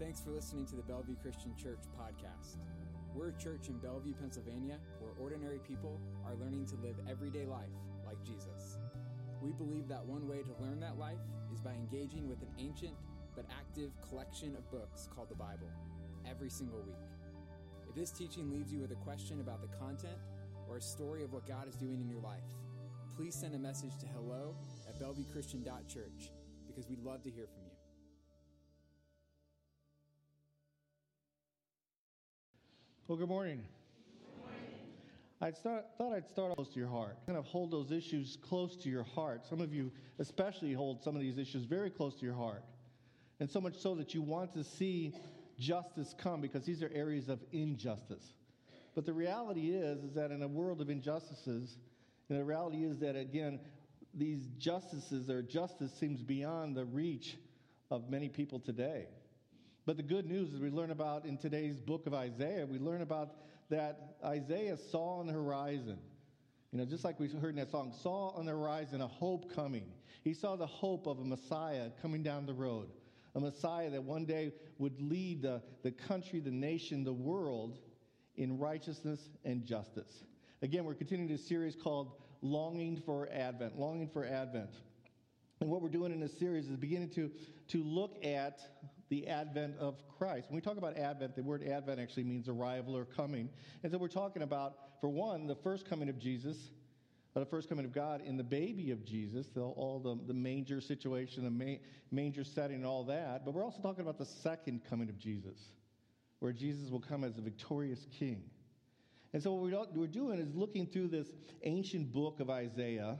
Thanks for listening to the Bellevue Christian Church podcast. We're a church in Bellevue, Pennsylvania, where ordinary people are learning to live everyday life like Jesus. We believe that one way to learn that life is by engaging with an ancient but active collection of books called the Bible every single week. If this teaching leaves you with a question about the content or a story of what God is doing in your life, please send a message to hello at bellevuechristian.church because we'd love to hear from you. Well, good morning. I thought I'd start close to your heart, kind of hold those issues close to your heart. Some of you, especially, hold some of these issues very close to your heart. And so much so that you want to see justice come because these are areas of injustice. But the reality is, is that in a world of injustices, and the reality is that, again, these justices or justice seems beyond the reach of many people today. But the good news is we learn about in today's book of Isaiah, we learn about that Isaiah saw on the horizon. You know, just like we heard in that song, saw on the horizon a hope coming. He saw the hope of a Messiah coming down the road, a Messiah that one day would lead the, the country, the nation, the world in righteousness and justice. Again, we're continuing this series called Longing for Advent. Longing for Advent. And what we're doing in this series is beginning to, to look at the advent of Christ. When we talk about advent, the word advent actually means arrival or coming. And so we're talking about, for one, the first coming of Jesus, uh, the first coming of God in the baby of Jesus, the, all the, the manger situation, the ma- manger setting, and all that. But we're also talking about the second coming of Jesus, where Jesus will come as a victorious king. And so what we're doing is looking through this ancient book of Isaiah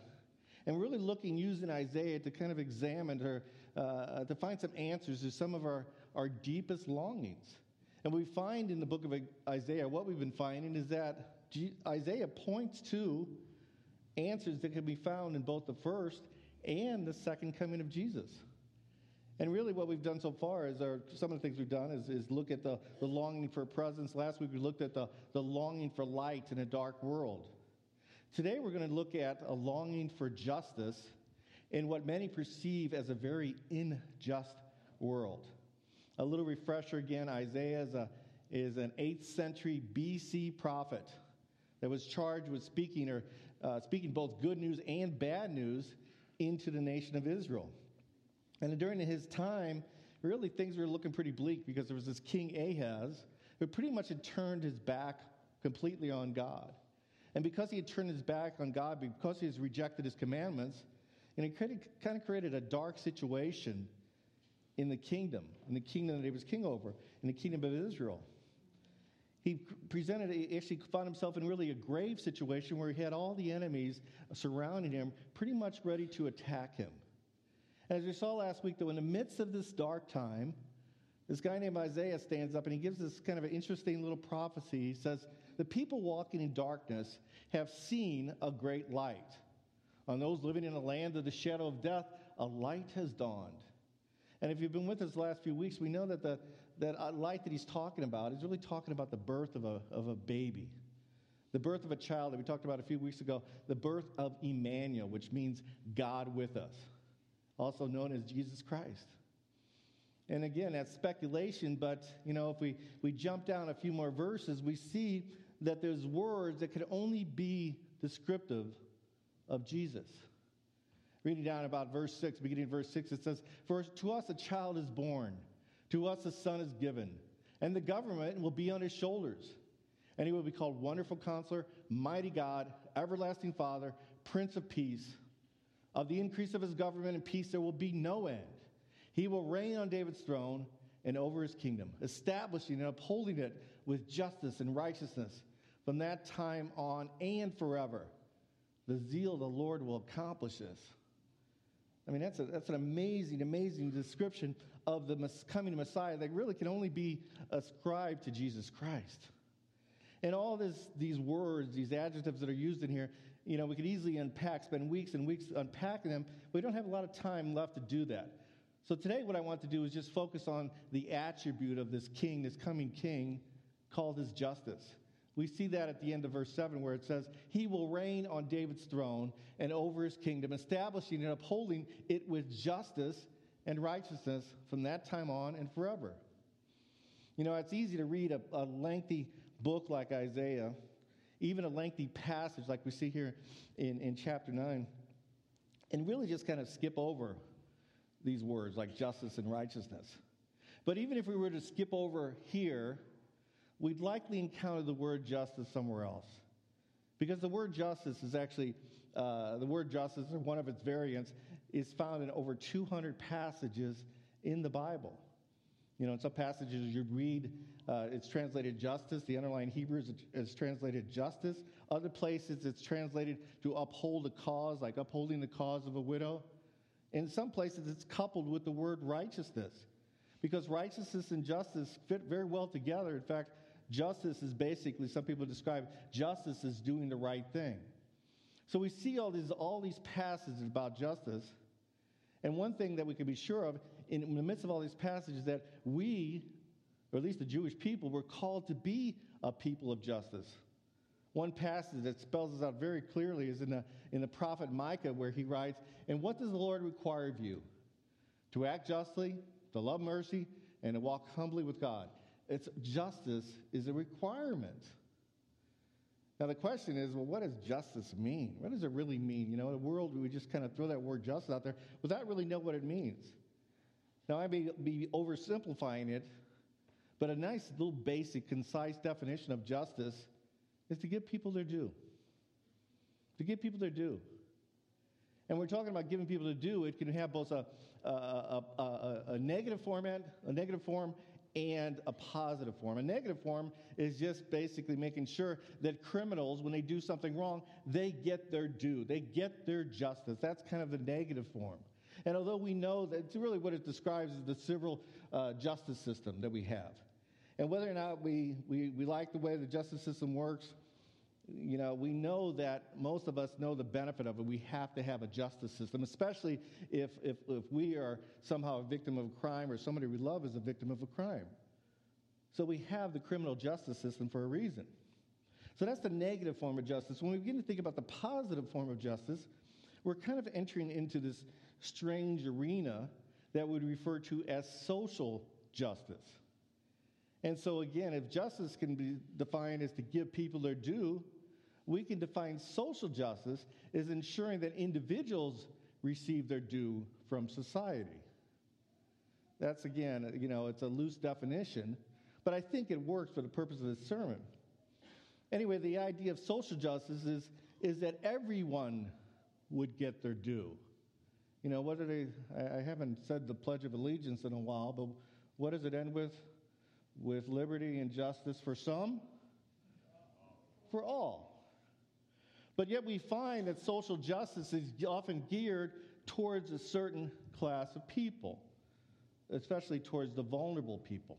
and really looking using Isaiah to kind of examine or uh, to find some answers to some of our, our deepest longings. And we find in the book of Isaiah, what we've been finding is that Isaiah points to answers that can be found in both the first and the second coming of Jesus. And really, what we've done so far is our, some of the things we've done is, is look at the, the longing for presence. Last week, we looked at the, the longing for light in a dark world. Today, we're going to look at a longing for justice in what many perceive as a very unjust world. A little refresher again Isaiah is, a, is an 8th century BC prophet that was charged with speaking, or, uh, speaking both good news and bad news into the nation of Israel. And during his time, really things were looking pretty bleak because there was this king Ahaz who pretty much had turned his back completely on God. And because he had turned his back on God, because he has rejected his commandments, and it kind of created a dark situation in the kingdom, in the kingdom that he was king over, in the kingdom of Israel. He presented, he actually found himself in really a grave situation where he had all the enemies surrounding him, pretty much ready to attack him. And as we saw last week, though, in the midst of this dark time, this guy named Isaiah stands up and he gives this kind of an interesting little prophecy. He says, The people walking in darkness have seen a great light. On those living in a land of the shadow of death, a light has dawned. And if you've been with us the last few weeks, we know that the that light that he's talking about is really talking about the birth of a, of a baby, the birth of a child that we talked about a few weeks ago, the birth of Emmanuel, which means God with us, also known as Jesus Christ. And again, that's speculation, but you know, if we, we jump down a few more verses, we see that there's words that could only be descriptive of Jesus. Reading down about verse 6, beginning verse 6, it says, For to us a child is born, to us a son is given, and the government will be on his shoulders. And he will be called Wonderful Counselor, Mighty God, Everlasting Father, Prince of Peace. Of the increase of his government and peace there will be no end. He will reign on David's throne and over his kingdom, establishing and upholding it with justice and righteousness from that time on and forever. The zeal of the Lord will accomplish this. I mean, that's, a, that's an amazing, amazing description of the coming Messiah that really can only be ascribed to Jesus Christ. And all this, these words, these adjectives that are used in here, you know, we could easily unpack, spend weeks and weeks unpacking them, we don't have a lot of time left to do that. So today, what I want to do is just focus on the attribute of this king, this coming king, called his justice. We see that at the end of verse 7, where it says, He will reign on David's throne and over his kingdom, establishing and upholding it with justice and righteousness from that time on and forever. You know, it's easy to read a, a lengthy book like Isaiah, even a lengthy passage like we see here in, in chapter 9, and really just kind of skip over these words like justice and righteousness. But even if we were to skip over here, we'd likely encounter the word justice somewhere else. Because the word justice is actually, uh, the word justice, or one of its variants, is found in over 200 passages in the Bible. You know, in some passages you read, uh, it's translated justice. The underlying Hebrew is, is translated justice. Other places it's translated to uphold a cause, like upholding the cause of a widow. In some places it's coupled with the word righteousness, because righteousness and justice fit very well together. In fact, justice is basically, some people describe justice as doing the right thing. So we see all these, all these passages about justice. And one thing that we can be sure of in the midst of all these passages is that we, or at least the Jewish people, were called to be a people of justice. One passage that spells this out very clearly is in the, in the prophet Micah, where he writes, And what does the Lord require of you? To act justly, to love mercy, and to walk humbly with God. It's justice is a requirement. Now, the question is well, what does justice mean? What does it really mean? You know, in a world we just kind of throw that word justice out there without really know what it means. Now, I may be oversimplifying it, but a nice little basic, concise definition of justice is to give people their due. To give people their due. And we're talking about giving people their due. It can have both a, a, a, a, a negative format, a negative form, and a positive form. A negative form is just basically making sure that criminals, when they do something wrong, they get their due, they get their justice. That's kind of the negative form. And although we know that really what it describes is the civil uh, justice system that we have. And whether or not we, we, we like the way the justice system works, you know, we know that most of us know the benefit of it. We have to have a justice system, especially if, if, if we are somehow a victim of a crime or somebody we love is a victim of a crime. So we have the criminal justice system for a reason. So that's the negative form of justice. When we begin to think about the positive form of justice, we're kind of entering into this strange arena that would refer to as social justice. And so, again, if justice can be defined as to give people their due, we can define social justice as ensuring that individuals receive their due from society. That's, again, you know, it's a loose definition, but I think it works for the purpose of this sermon. Anyway, the idea of social justice is, is that everyone would get their due. You know, what do they, I haven't said the Pledge of Allegiance in a while, but what does it end with? With liberty and justice for some? For all. But yet we find that social justice is often geared towards a certain class of people, especially towards the vulnerable people.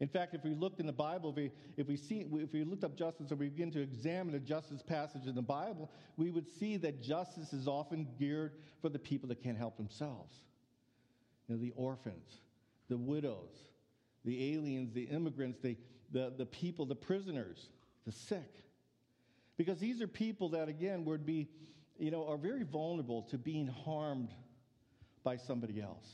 In fact, if we looked in the Bible, if we, if we, see, if we looked up justice and we begin to examine a justice passage in the Bible, we would see that justice is often geared for the people that can't help themselves. You know, the orphans, the widows, the aliens, the immigrants, the, the, the people, the prisoners, the sick. Because these are people that, again, would be, you know, are very vulnerable to being harmed by somebody else.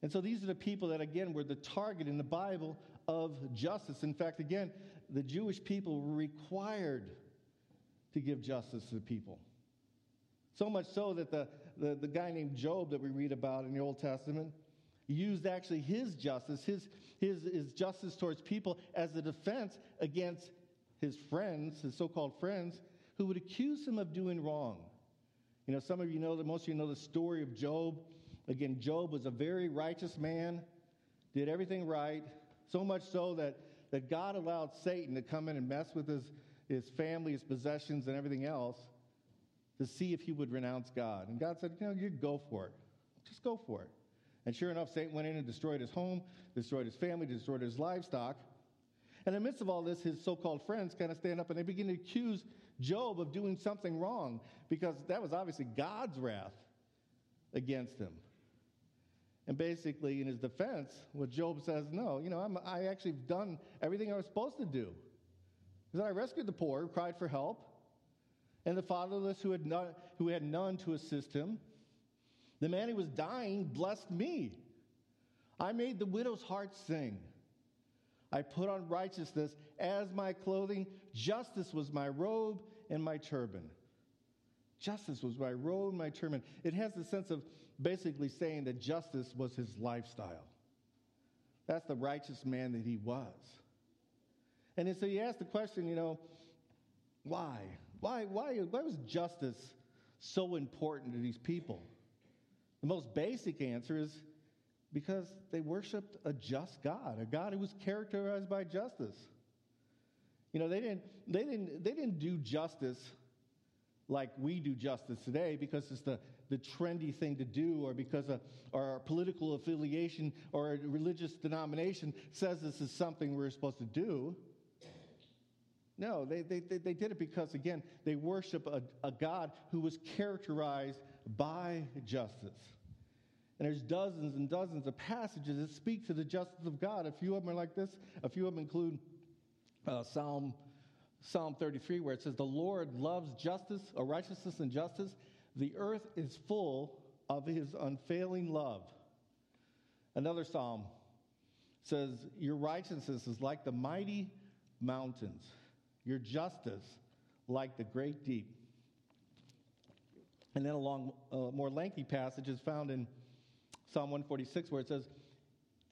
And so these are the people that, again, were the target in the Bible of justice. In fact, again, the Jewish people were required to give justice to the people. So much so that the, the, the guy named Job that we read about in the Old Testament used actually his justice, his, his, his justice towards people, as a defense against his friends, his so called friends, who would accuse him of doing wrong. You know, some of you know that most of you know the story of Job Again, Job was a very righteous man, did everything right, so much so that, that God allowed Satan to come in and mess with his, his family, his possessions, and everything else to see if he would renounce God. And God said, You know, you go for it. Just go for it. And sure enough, Satan went in and destroyed his home, destroyed his family, destroyed his livestock. And in the midst of all this, his so called friends kind of stand up and they begin to accuse Job of doing something wrong because that was obviously God's wrath against him. And basically, in his defense, what Job says, no, you know, I'm, I actually have done everything I was supposed to do. Because I rescued the poor, cried for help, and the fatherless who had, who had none to assist him. The man who was dying blessed me. I made the widow's heart sing. I put on righteousness as my clothing. Justice was my robe and my turban. Justice was my robe and my turban. It has the sense of basically saying that justice was his lifestyle. That's the righteous man that he was. And so you ask the question, you know, why? Why, why, why was justice so important to these people? The most basic answer is because they worshiped a just God, a God who was characterized by justice. You know, they didn't, they didn't, they didn't do justice like we do justice today because it's the, the trendy thing to do or because a, our political affiliation or a religious denomination says this is something we're supposed to do. No, they, they, they did it because, again, they worship a, a God who was characterized by justice. And there's dozens and dozens of passages that speak to the justice of God. A few of them are like this. A few of them include uh, Psalm, Psalm 33, where it says, The Lord loves justice, or righteousness and justice. The earth is full of his unfailing love. Another psalm says, Your righteousness is like the mighty mountains your justice like the great deep. And then along uh, more lengthy passages found in Psalm 146, where it says,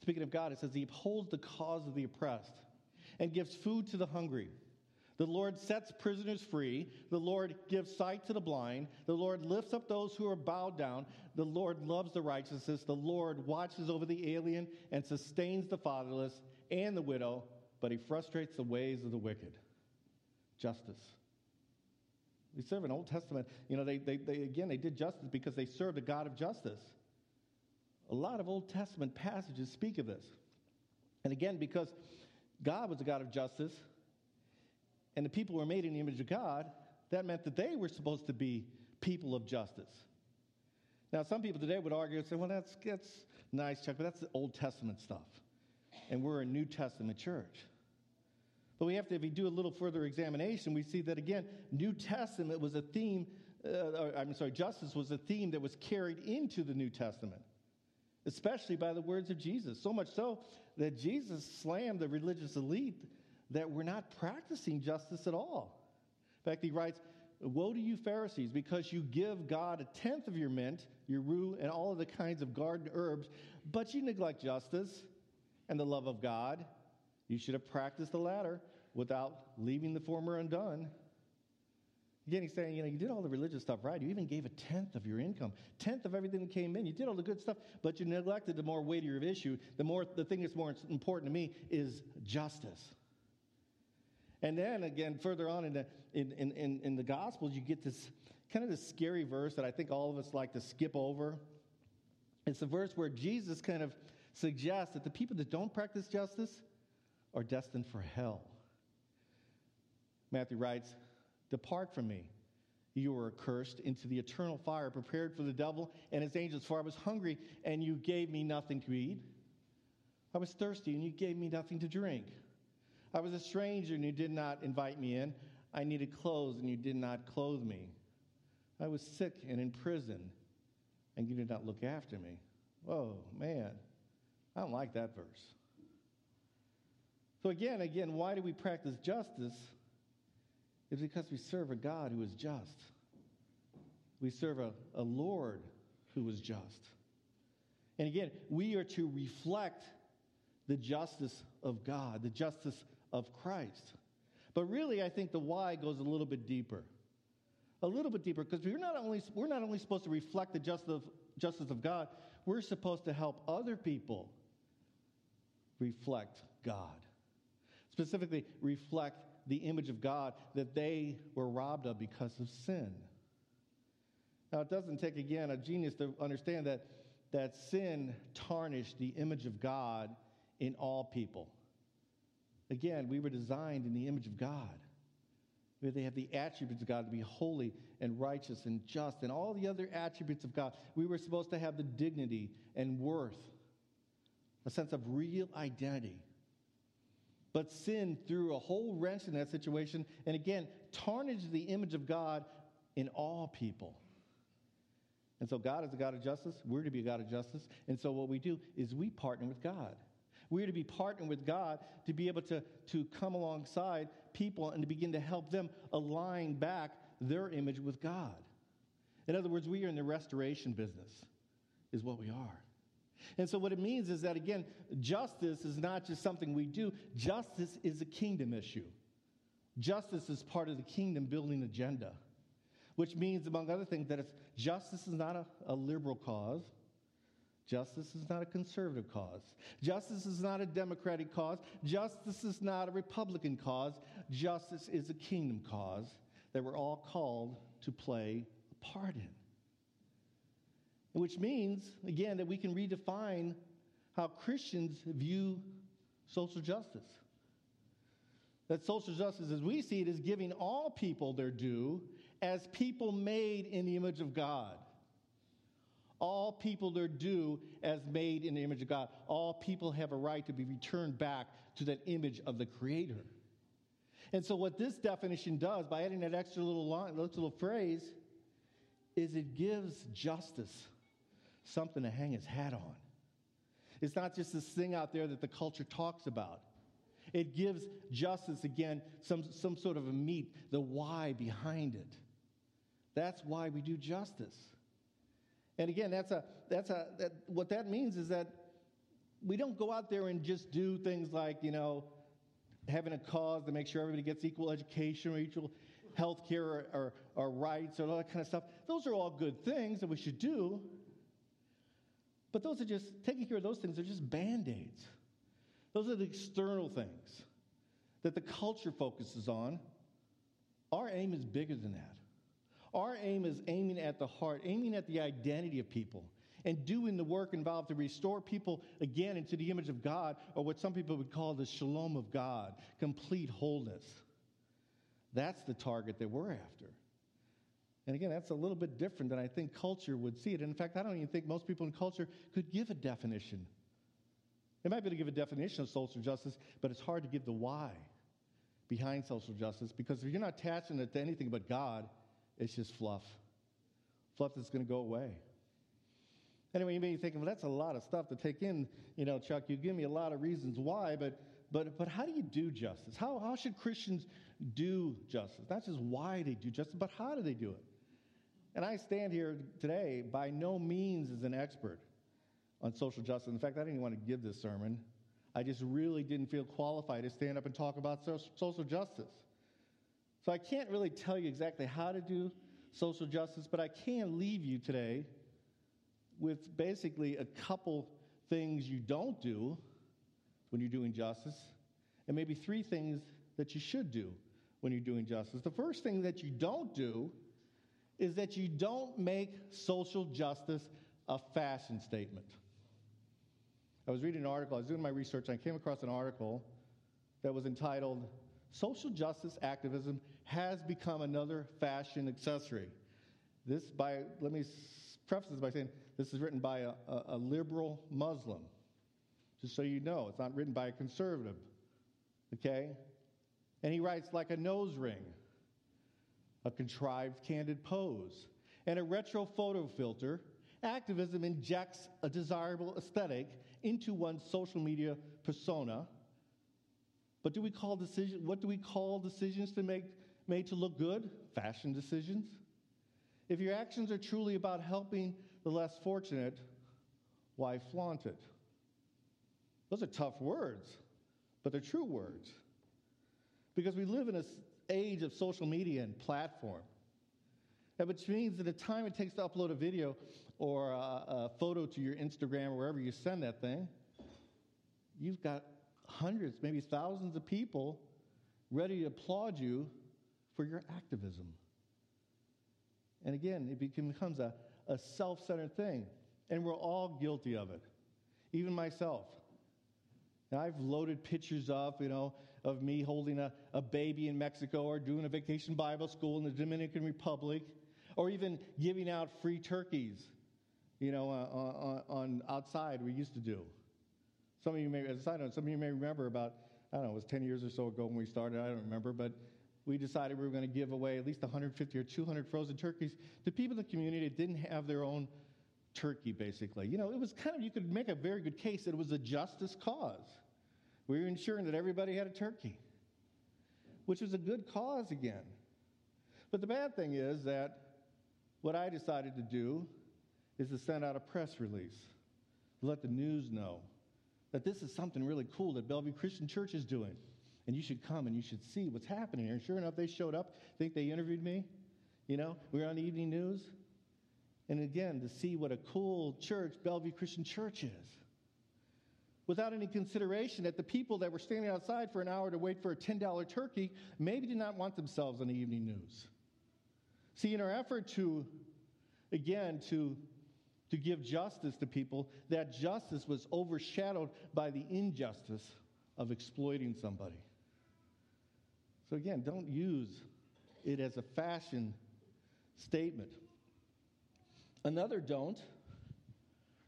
speaking of God, it says, He upholds the cause of the oppressed and gives food to the hungry. The Lord sets prisoners free. The Lord gives sight to the blind. The Lord lifts up those who are bowed down. The Lord loves the righteousness. The Lord watches over the alien and sustains the fatherless and the widow, but he frustrates the ways of the wicked justice. We serve an Old Testament, you know, they, they, they, again, they did justice because they served a God of justice. A lot of Old Testament passages speak of this. And again, because God was a God of justice and the people were made in the image of God, that meant that they were supposed to be people of justice. Now, some people today would argue and say, well, that's, that's nice, Chuck, but that's the Old Testament stuff. And we're a New Testament church. But we have to, if we do a little further examination, we see that again, New Testament was a theme, uh, I'm sorry, justice was a theme that was carried into the New Testament, especially by the words of Jesus. So much so that Jesus slammed the religious elite that we're not practicing justice at all. In fact, he writes, Woe to you, Pharisees, because you give God a tenth of your mint, your rue, and all of the kinds of garden herbs, but you neglect justice and the love of God you should have practiced the latter without leaving the former undone. Again, he's saying, you know, you did all the religious stuff right. You even gave a tenth of your income, tenth of everything that came in. You did all the good stuff, but you neglected the more weightier of issue. The more, the thing that's more important to me is justice. And then again, further on in the in, in, in, in the Gospels, you get this kind of this scary verse that I think all of us like to skip over. It's the verse where Jesus kind of suggests that the people that don't practice justice, are destined for hell. Matthew writes, Depart from me. You are accursed into the eternal fire prepared for the devil and his angels. For I was hungry, and you gave me nothing to eat. I was thirsty, and you gave me nothing to drink. I was a stranger, and you did not invite me in. I needed clothes, and you did not clothe me. I was sick and in prison, and you did not look after me. Whoa, man. I don't like that verse. So again, again, why do we practice justice? It's because we serve a God who is just. We serve a, a Lord who is just. And again, we are to reflect the justice of God, the justice of Christ. But really, I think the why goes a little bit deeper. A little bit deeper, because we're not only we're not only supposed to reflect the justice of, justice of God, we're supposed to help other people reflect God specifically reflect the image of God that they were robbed of because of sin. Now, it doesn't take, again, a genius to understand that, that sin tarnished the image of God in all people. Again, we were designed in the image of God. They have the attributes of God to be holy and righteous and just and all the other attributes of God. We were supposed to have the dignity and worth, a sense of real identity. But sin threw a whole wrench in that situation and again tarnished the image of God in all people. And so God is a God of justice. We're to be a God of justice. And so what we do is we partner with God. We are to be partnering with God to be able to, to come alongside people and to begin to help them align back their image with God. In other words, we are in the restoration business, is what we are. And so, what it means is that, again, justice is not just something we do, justice is a kingdom issue. Justice is part of the kingdom building agenda, which means, among other things, that justice is not a, a liberal cause. Justice is not a conservative cause. Justice is not a Democratic cause. Justice is not a Republican cause. Justice is a kingdom cause that we're all called to play a part in. Which means, again, that we can redefine how Christians view social justice. That social justice, as we see it, is giving all people their due as people made in the image of God. All people their due as made in the image of God. All people have a right to be returned back to that image of the Creator. And so, what this definition does by adding that extra little line, little phrase, is it gives justice something to hang his hat on. It's not just this thing out there that the culture talks about. It gives justice, again, some, some sort of a meat, the why behind it. That's why we do justice. And again, that's a, that's a, that, what that means is that we don't go out there and just do things like, you know, having a cause to make sure everybody gets equal education or equal health care or, or, or rights or all that kind of stuff. Those are all good things that we should do. But those are just, taking care of those things they're just band aids. Those are the external things that the culture focuses on. Our aim is bigger than that. Our aim is aiming at the heart, aiming at the identity of people, and doing the work involved to restore people again into the image of God, or what some people would call the shalom of God, complete wholeness. That's the target that we're after. And again, that's a little bit different than I think culture would see it. And in fact, I don't even think most people in culture could give a definition. They might be able to give a definition of social justice, but it's hard to give the why behind social justice because if you're not attaching it to anything but God, it's just fluff. Fluff that's going to go away. Anyway, you may be thinking, well, that's a lot of stuff to take in. You know, Chuck, you give me a lot of reasons why, but but but how do you do justice? How how should Christians do justice? Not just why they do justice, but how do they do it? And I stand here today by no means as an expert on social justice. In fact, I didn't even want to give this sermon. I just really didn't feel qualified to stand up and talk about social justice. So I can't really tell you exactly how to do social justice, but I can leave you today with basically a couple things you don't do when you're doing justice, and maybe three things that you should do when you're doing justice. The first thing that you don't do is that you don't make social justice a fashion statement. I was reading an article, I was doing my research, and I came across an article that was entitled Social Justice Activism Has Become Another Fashion Accessory. This by, let me preface this by saying, this is written by a, a, a liberal Muslim. Just so you know, it's not written by a conservative. Okay? And he writes like a nose ring a contrived candid pose, and a retro photo filter, activism injects a desirable aesthetic into one's social media persona. But do we call decision, what do we call decisions to make made to look good? Fashion decisions. If your actions are truly about helping the less fortunate, why flaunt it? Those are tough words, but they're true words. Because we live in a age of social media and platform. Which means that the time it takes to upload a video or a, a photo to your Instagram or wherever you send that thing, you've got hundreds, maybe thousands of people ready to applaud you for your activism. And again, it becomes a, a self centered thing. And we're all guilty of it, even myself. I've loaded pictures up, you know, of me holding a, a baby in Mexico or doing a vacation Bible school in the Dominican Republic or even giving out free turkeys, you know, uh, on, on, outside we used to do. Some of you may, as a side note, some of you may remember about, I don't know, it was 10 years or so ago when we started, I don't remember, but we decided we were going to give away at least 150 or 200 frozen turkeys to people in the community that didn't have their own turkey, basically. You know, it was kind of, you could make a very good case that it was a justice cause. We were ensuring that everybody had a turkey, which was a good cause again. But the bad thing is that what I decided to do is to send out a press release let the news know that this is something really cool that Bellevue Christian Church is doing. And you should come and you should see what's happening here. And sure enough, they showed up. I think they interviewed me. You know, we were on the evening news. And again, to see what a cool church Bellevue Christian Church is. Without any consideration that the people that were standing outside for an hour to wait for a $10 turkey maybe did not want themselves on the evening news. See, in our effort to, again, to, to give justice to people, that justice was overshadowed by the injustice of exploiting somebody. So, again, don't use it as a fashion statement. Another don't,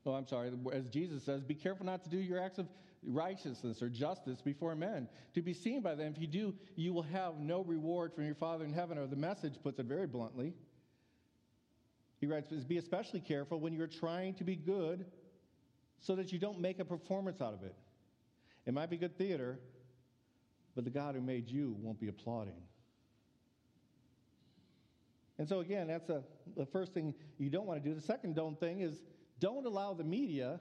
oh, I'm sorry, as Jesus says, be careful not to do your acts of righteousness or justice before men to be seen by them. If you do, you will have no reward from your Father in heaven. Or the message puts it very bluntly. He writes, Be especially careful when you're trying to be good so that you don't make a performance out of it. It might be good theater, but the God who made you won't be applauding. And so, again, that's a, the first thing you don't want to do. The second don't thing is don't allow the media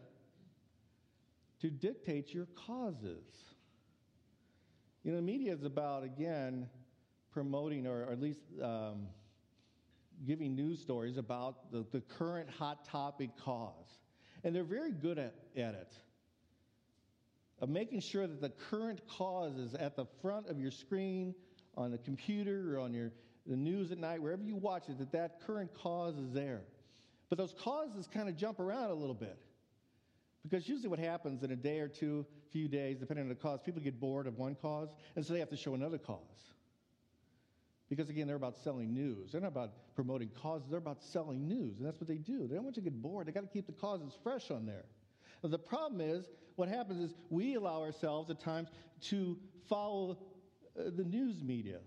to dictate your causes. You know, the media is about, again, promoting or, or at least um, giving news stories about the, the current hot topic cause. And they're very good at, at it. Of making sure that the current cause is at the front of your screen, on the computer, or on your the news at night, wherever you watch it, that that current cause is there. But those causes kind of jump around a little bit. Because usually what happens in a day or two, few days, depending on the cause, people get bored of one cause, and so they have to show another cause. Because again, they're about selling news. They're not about promoting causes, they're about selling news. And that's what they do. They don't want you to get bored. They got to keep the causes fresh on there. Now, the problem is, what happens is we allow ourselves at times to follow uh, the news media.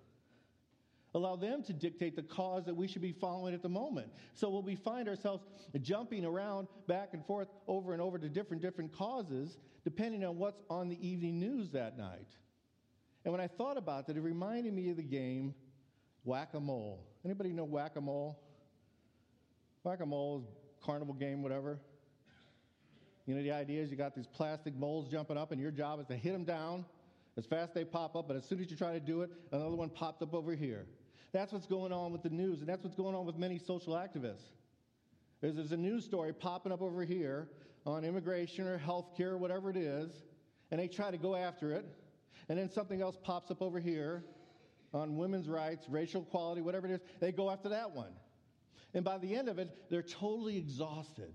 Allow them to dictate the cause that we should be following at the moment. So when we find ourselves jumping around back and forth over and over to different different causes, depending on what's on the evening news that night. And when I thought about that, it reminded me of the game Whack-A-Mole. Anybody know Whack-A-Mole? Whack-A-Mole is carnival game, whatever. You know, the idea is you got these plastic moles jumping up, and your job is to hit them down as fast as they pop up, but as soon as you try to do it, another one popped up over here. That's what's going on with the news, and that's what's going on with many social activists. There's, there's a news story popping up over here on immigration or healthcare or whatever it is, and they try to go after it, and then something else pops up over here on women's rights, racial equality, whatever it is. They go after that one. And by the end of it, they're totally exhausted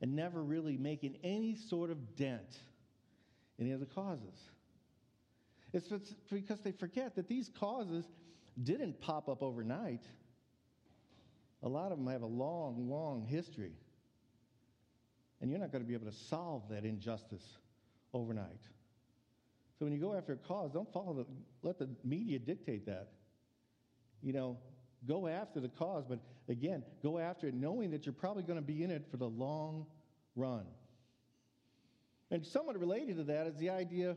and never really making any sort of dent in any of the causes. It's because they forget that these causes didn't pop up overnight. A lot of them have a long, long history. And you're not going to be able to solve that injustice overnight. So when you go after a cause, don't follow the, let the media dictate that. You know, go after the cause, but again, go after it knowing that you're probably going to be in it for the long run. And somewhat related to that is the idea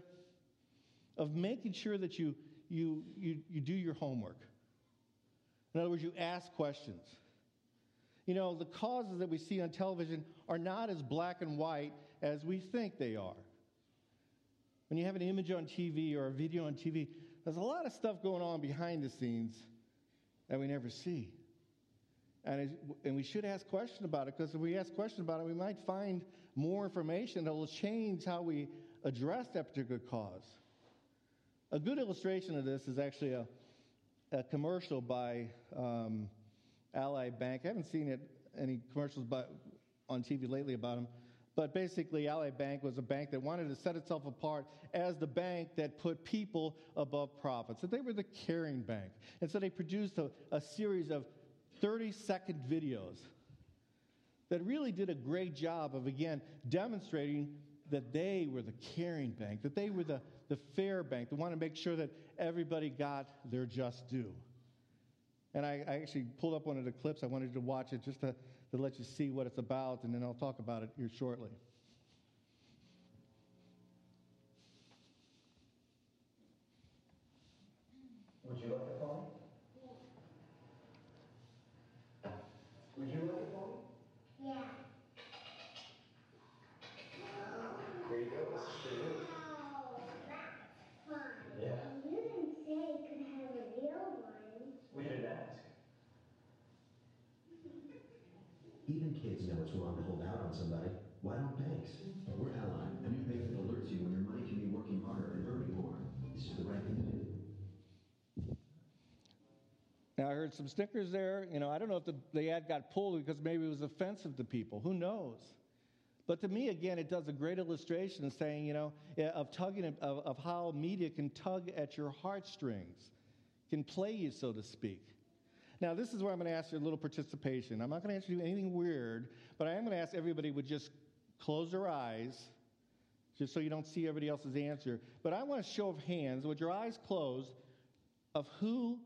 of making sure that you you, you, you do your homework. In other words, you ask questions. You know, the causes that we see on television are not as black and white as we think they are. When you have an image on TV or a video on TV, there's a lot of stuff going on behind the scenes that we never see. And, and we should ask questions about it because if we ask questions about it, we might find more information that will change how we address that particular cause. A good illustration of this is actually a, a commercial by um, Ally Bank. I haven't seen it, any commercials by, on TV lately about them. But basically, Ally Bank was a bank that wanted to set itself apart as the bank that put people above profits. So they were the caring bank. And so they produced a, a series of 30 second videos that really did a great job of, again, demonstrating that they were the caring bank, that they were the, the fair bank, they want to make sure that everybody got their just due. And I, I, actually pulled up one of the clips. I wanted to watch it just to, to let you see what it's about, and then I'll talk about it here shortly. this is pretty neat. Yeah. You didn't say you could have a real one. We didn't ask. Even kids know it's wrong to hold out on somebody. Why don't banks? We're Ally, a new bank alerts you when your money can be working harder and earning more. It's just the right thing to do. Now, I heard some stickers there. You know, I don't know if the, the ad got pulled because maybe it was offensive to people. Who knows? But to me, again, it does a great illustration of saying, you know, eh, of tugging, of, of how media can tug at your heartstrings, can play you, so to speak. Now, this is where I'm going to ask you a little participation. I'm not going to ask you anything weird, but I am going to ask everybody would just close their eyes, just so you don't see everybody else's answer. But I want a show of hands, with your eyes closed, of who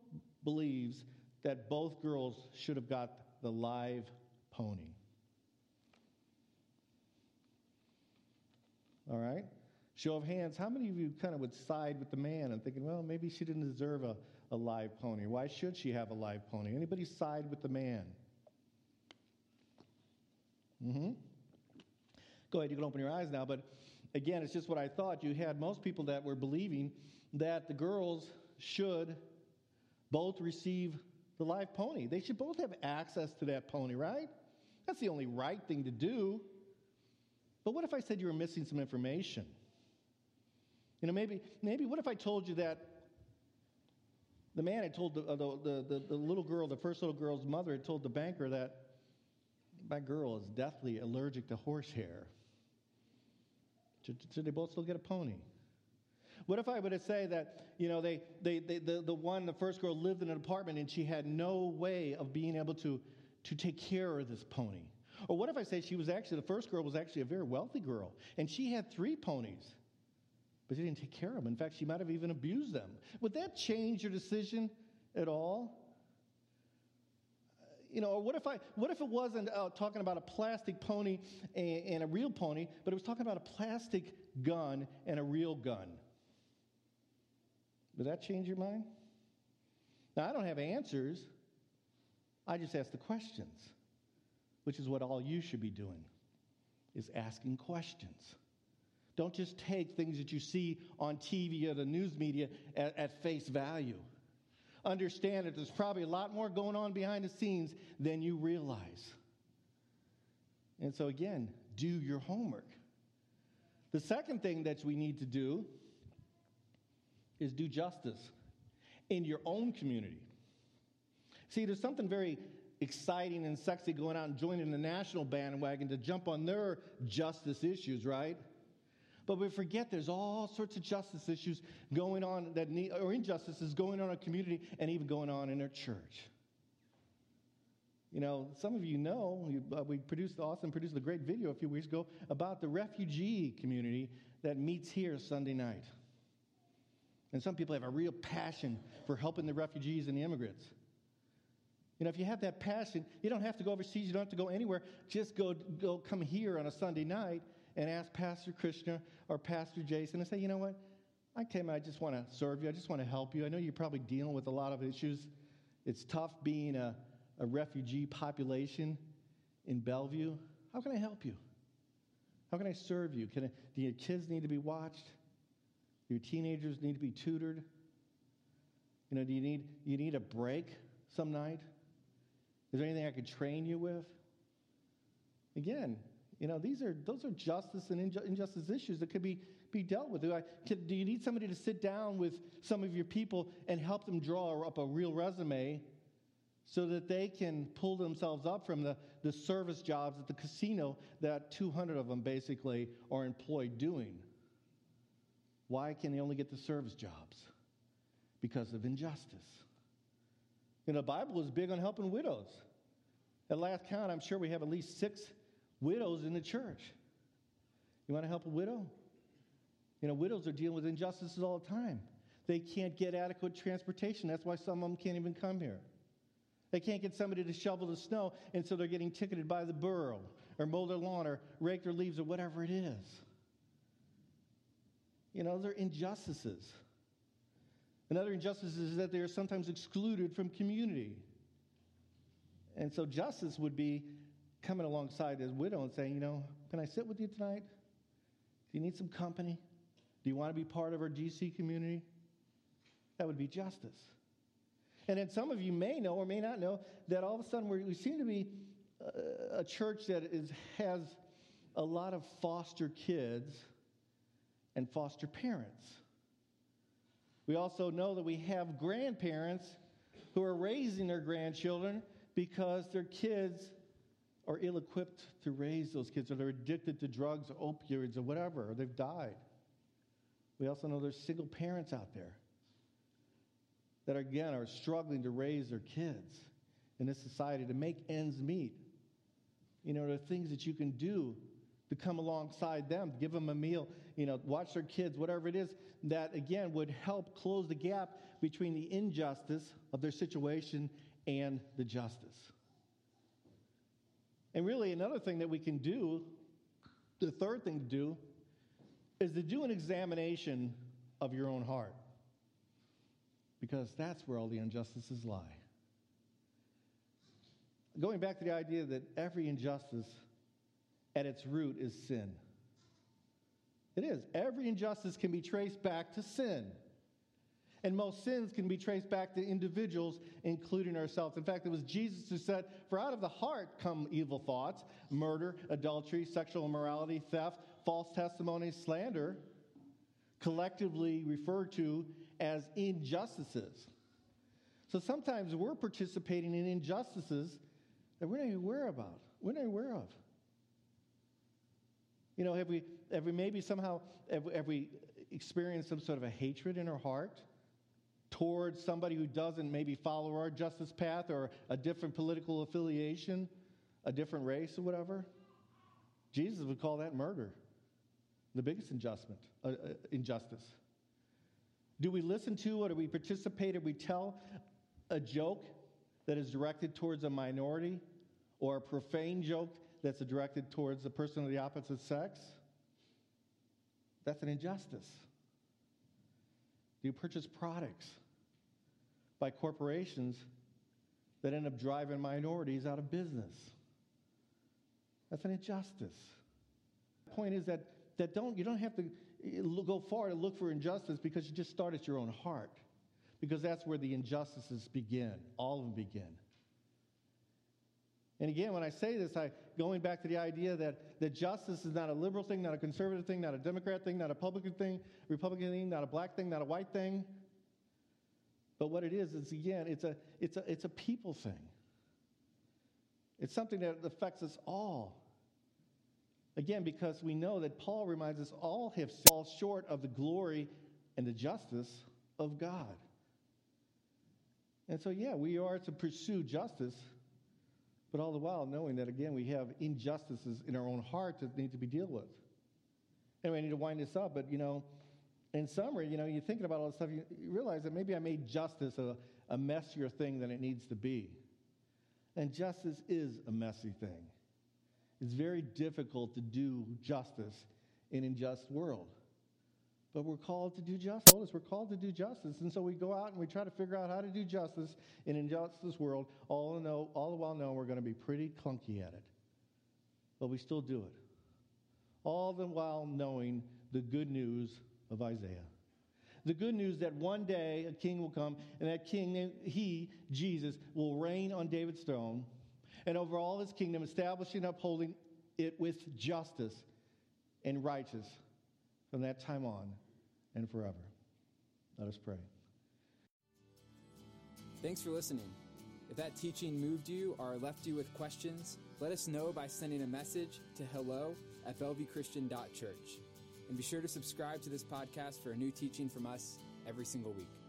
believes that both girls should have got the live pony. All right? Show of hands, how many of you kind of would side with the man and thinking, well, maybe she didn't deserve a, a live pony? Why should she have a live pony? Anybody side with the man? Mm-hmm. Go ahead, you can open your eyes now, but again, it's just what I thought. You had most people that were believing that the girls should both receive the live pony. They should both have access to that pony, right? That's the only right thing to do. But what if I said you were missing some information? You know, maybe, maybe what if I told you that the man had told the, uh, the, the, the, little girl, the first little girl's mother had told the banker that my girl is deathly allergic to horsehair. Should, should they both still get a pony? What if I were to say that, you know, they, they, they, the, the one, the first girl lived in an apartment and she had no way of being able to, to take care of this pony? Or what if I say she was actually, the first girl was actually a very wealthy girl and she had three ponies, but she didn't take care of them. In fact, she might have even abused them. Would that change your decision at all? You know, or what if I, what if it wasn't uh, talking about a plastic pony and, and a real pony, but it was talking about a plastic gun and a real gun? Would that change your mind? Now, I don't have answers. I just ask the questions, which is what all you should be doing, is asking questions. Don't just take things that you see on TV or the news media at, at face value. Understand that there's probably a lot more going on behind the scenes than you realize. And so, again, do your homework. The second thing that we need to do is do justice in your own community. See, there's something very exciting and sexy going out and joining the national bandwagon to jump on their justice issues, right? But we forget there's all sorts of justice issues going on that need, or injustices going on in our community and even going on in our church. You know, some of you know, uh, we produced, Austin produced a great video a few weeks ago about the refugee community that meets here Sunday night. And some people have a real passion for helping the refugees and the immigrants. You know, if you have that passion, you don't have to go overseas, you don't have to go anywhere. Just go, go come here on a Sunday night and ask Pastor Krishna or Pastor Jason and say, you know what? I came, I just want to serve you. I just want to help you. I know you're probably dealing with a lot of issues. It's tough being a, a refugee population in Bellevue. How can I help you? How can I serve you? Can I, do your kids need to be watched? Do Your teenagers need to be tutored. You know, do you need, you need a break some night? Is there anything I could train you with? Again, you know, these are, those are justice and injustice issues that could be, be dealt with. Do, I, can, do you need somebody to sit down with some of your people and help them draw up a real resume so that they can pull themselves up from the, the service jobs at the casino that 200 of them basically are employed doing? Why can they only get the service jobs? Because of injustice. You know, the Bible is big on helping widows. At last count, I'm sure we have at least six widows in the church. You want to help a widow? You know, widows are dealing with injustices all the time. They can't get adequate transportation. That's why some of them can't even come here. They can't get somebody to shovel the snow, and so they're getting ticketed by the borough or mow their lawn or rake their leaves or whatever it is. You know, they're injustices. Another injustice is that they are sometimes excluded from community. And so justice would be coming alongside this widow and saying, you know, can I sit with you tonight? Do you need some company? Do you want to be part of our GC community? That would be justice. And then some of you may know or may not know that all of a sudden we seem to be a, a church that is, has a lot of foster kids and foster parents. We also know that we have grandparents who are raising their grandchildren because their kids are ill equipped to raise those kids, or they're addicted to drugs or opioids or whatever, or they've died. We also know there's single parents out there that, again, are struggling to raise their kids in this society to make ends meet. You know, there are things that you can do to come alongside them, give them a meal, you know, watch their kids, whatever it is, that again would help close the gap between the injustice of their situation and the justice. And really, another thing that we can do, the third thing to do, is to do an examination of your own heart. Because that's where all the injustices lie. Going back to the idea that every injustice at its root is sin. It is. Every injustice can be traced back to sin. And most sins can be traced back to individuals, including ourselves. In fact, it was Jesus who said, For out of the heart come evil thoughts, murder, adultery, sexual immorality, theft, false testimony, slander, collectively referred to as injustices. So sometimes we're participating in injustices that we're not aware about, we're not aware of. You know, have we, have we maybe somehow, have, have we experienced some sort of a hatred in our heart? Towards somebody who doesn't maybe follow our justice path or a different political affiliation, a different race or whatever. Jesus would call that murder, the biggest injustice. Uh, uh, injustice. Do we listen to or do we participate or we tell a joke that is directed towards a minority or a profane joke that's directed towards a person of the opposite sex? That's an injustice. Do you purchase products by corporations that end up driving minorities out of business. That's an injustice. The point is that, that don't, you don't have to eh, go far to look for injustice because you just start at your own heart. Because that's where the injustices begin. All of them begin. And again, when I say this, I going back to the idea that, that justice is not a liberal thing, not a conservative thing, not a Democrat thing, not a Republican thing, Republican thing, not a black thing, not a white thing. But what it is, is again, it's a, it's a, it's a people thing. It's something that affects us all. Again, because we know that Paul reminds us all have fallen short of the glory and the justice of God. And so, yeah, we are to pursue justice, but all the while knowing that, again, we have injustices in our own heart that need to be dealt with. Anyway, I need to wind this up, but you know, in summary, you know, you're thinking about all this stuff, you, realize that maybe I made justice a, a messier thing than it needs to be. And justice is a messy thing. It's very difficult to do justice in an unjust world. But we're called to do justice. We're called to do justice. And so we go out and we try to figure out how to do justice in an injustice world, all, know, all the while knowing we're going to be pretty clunky at it. But we still do it. All the while knowing the good news of Isaiah. The good news that one day a king will come, and that king, he, Jesus, will reign on David's throne and over all his kingdom, establishing and upholding it with justice and righteous from that time on and forever. Let us pray. Thanks for listening. If that teaching moved you or left you with questions, let us know by sending a message to hello at bellevuechristian.church. And be sure to subscribe to this podcast for a new teaching from us every single week.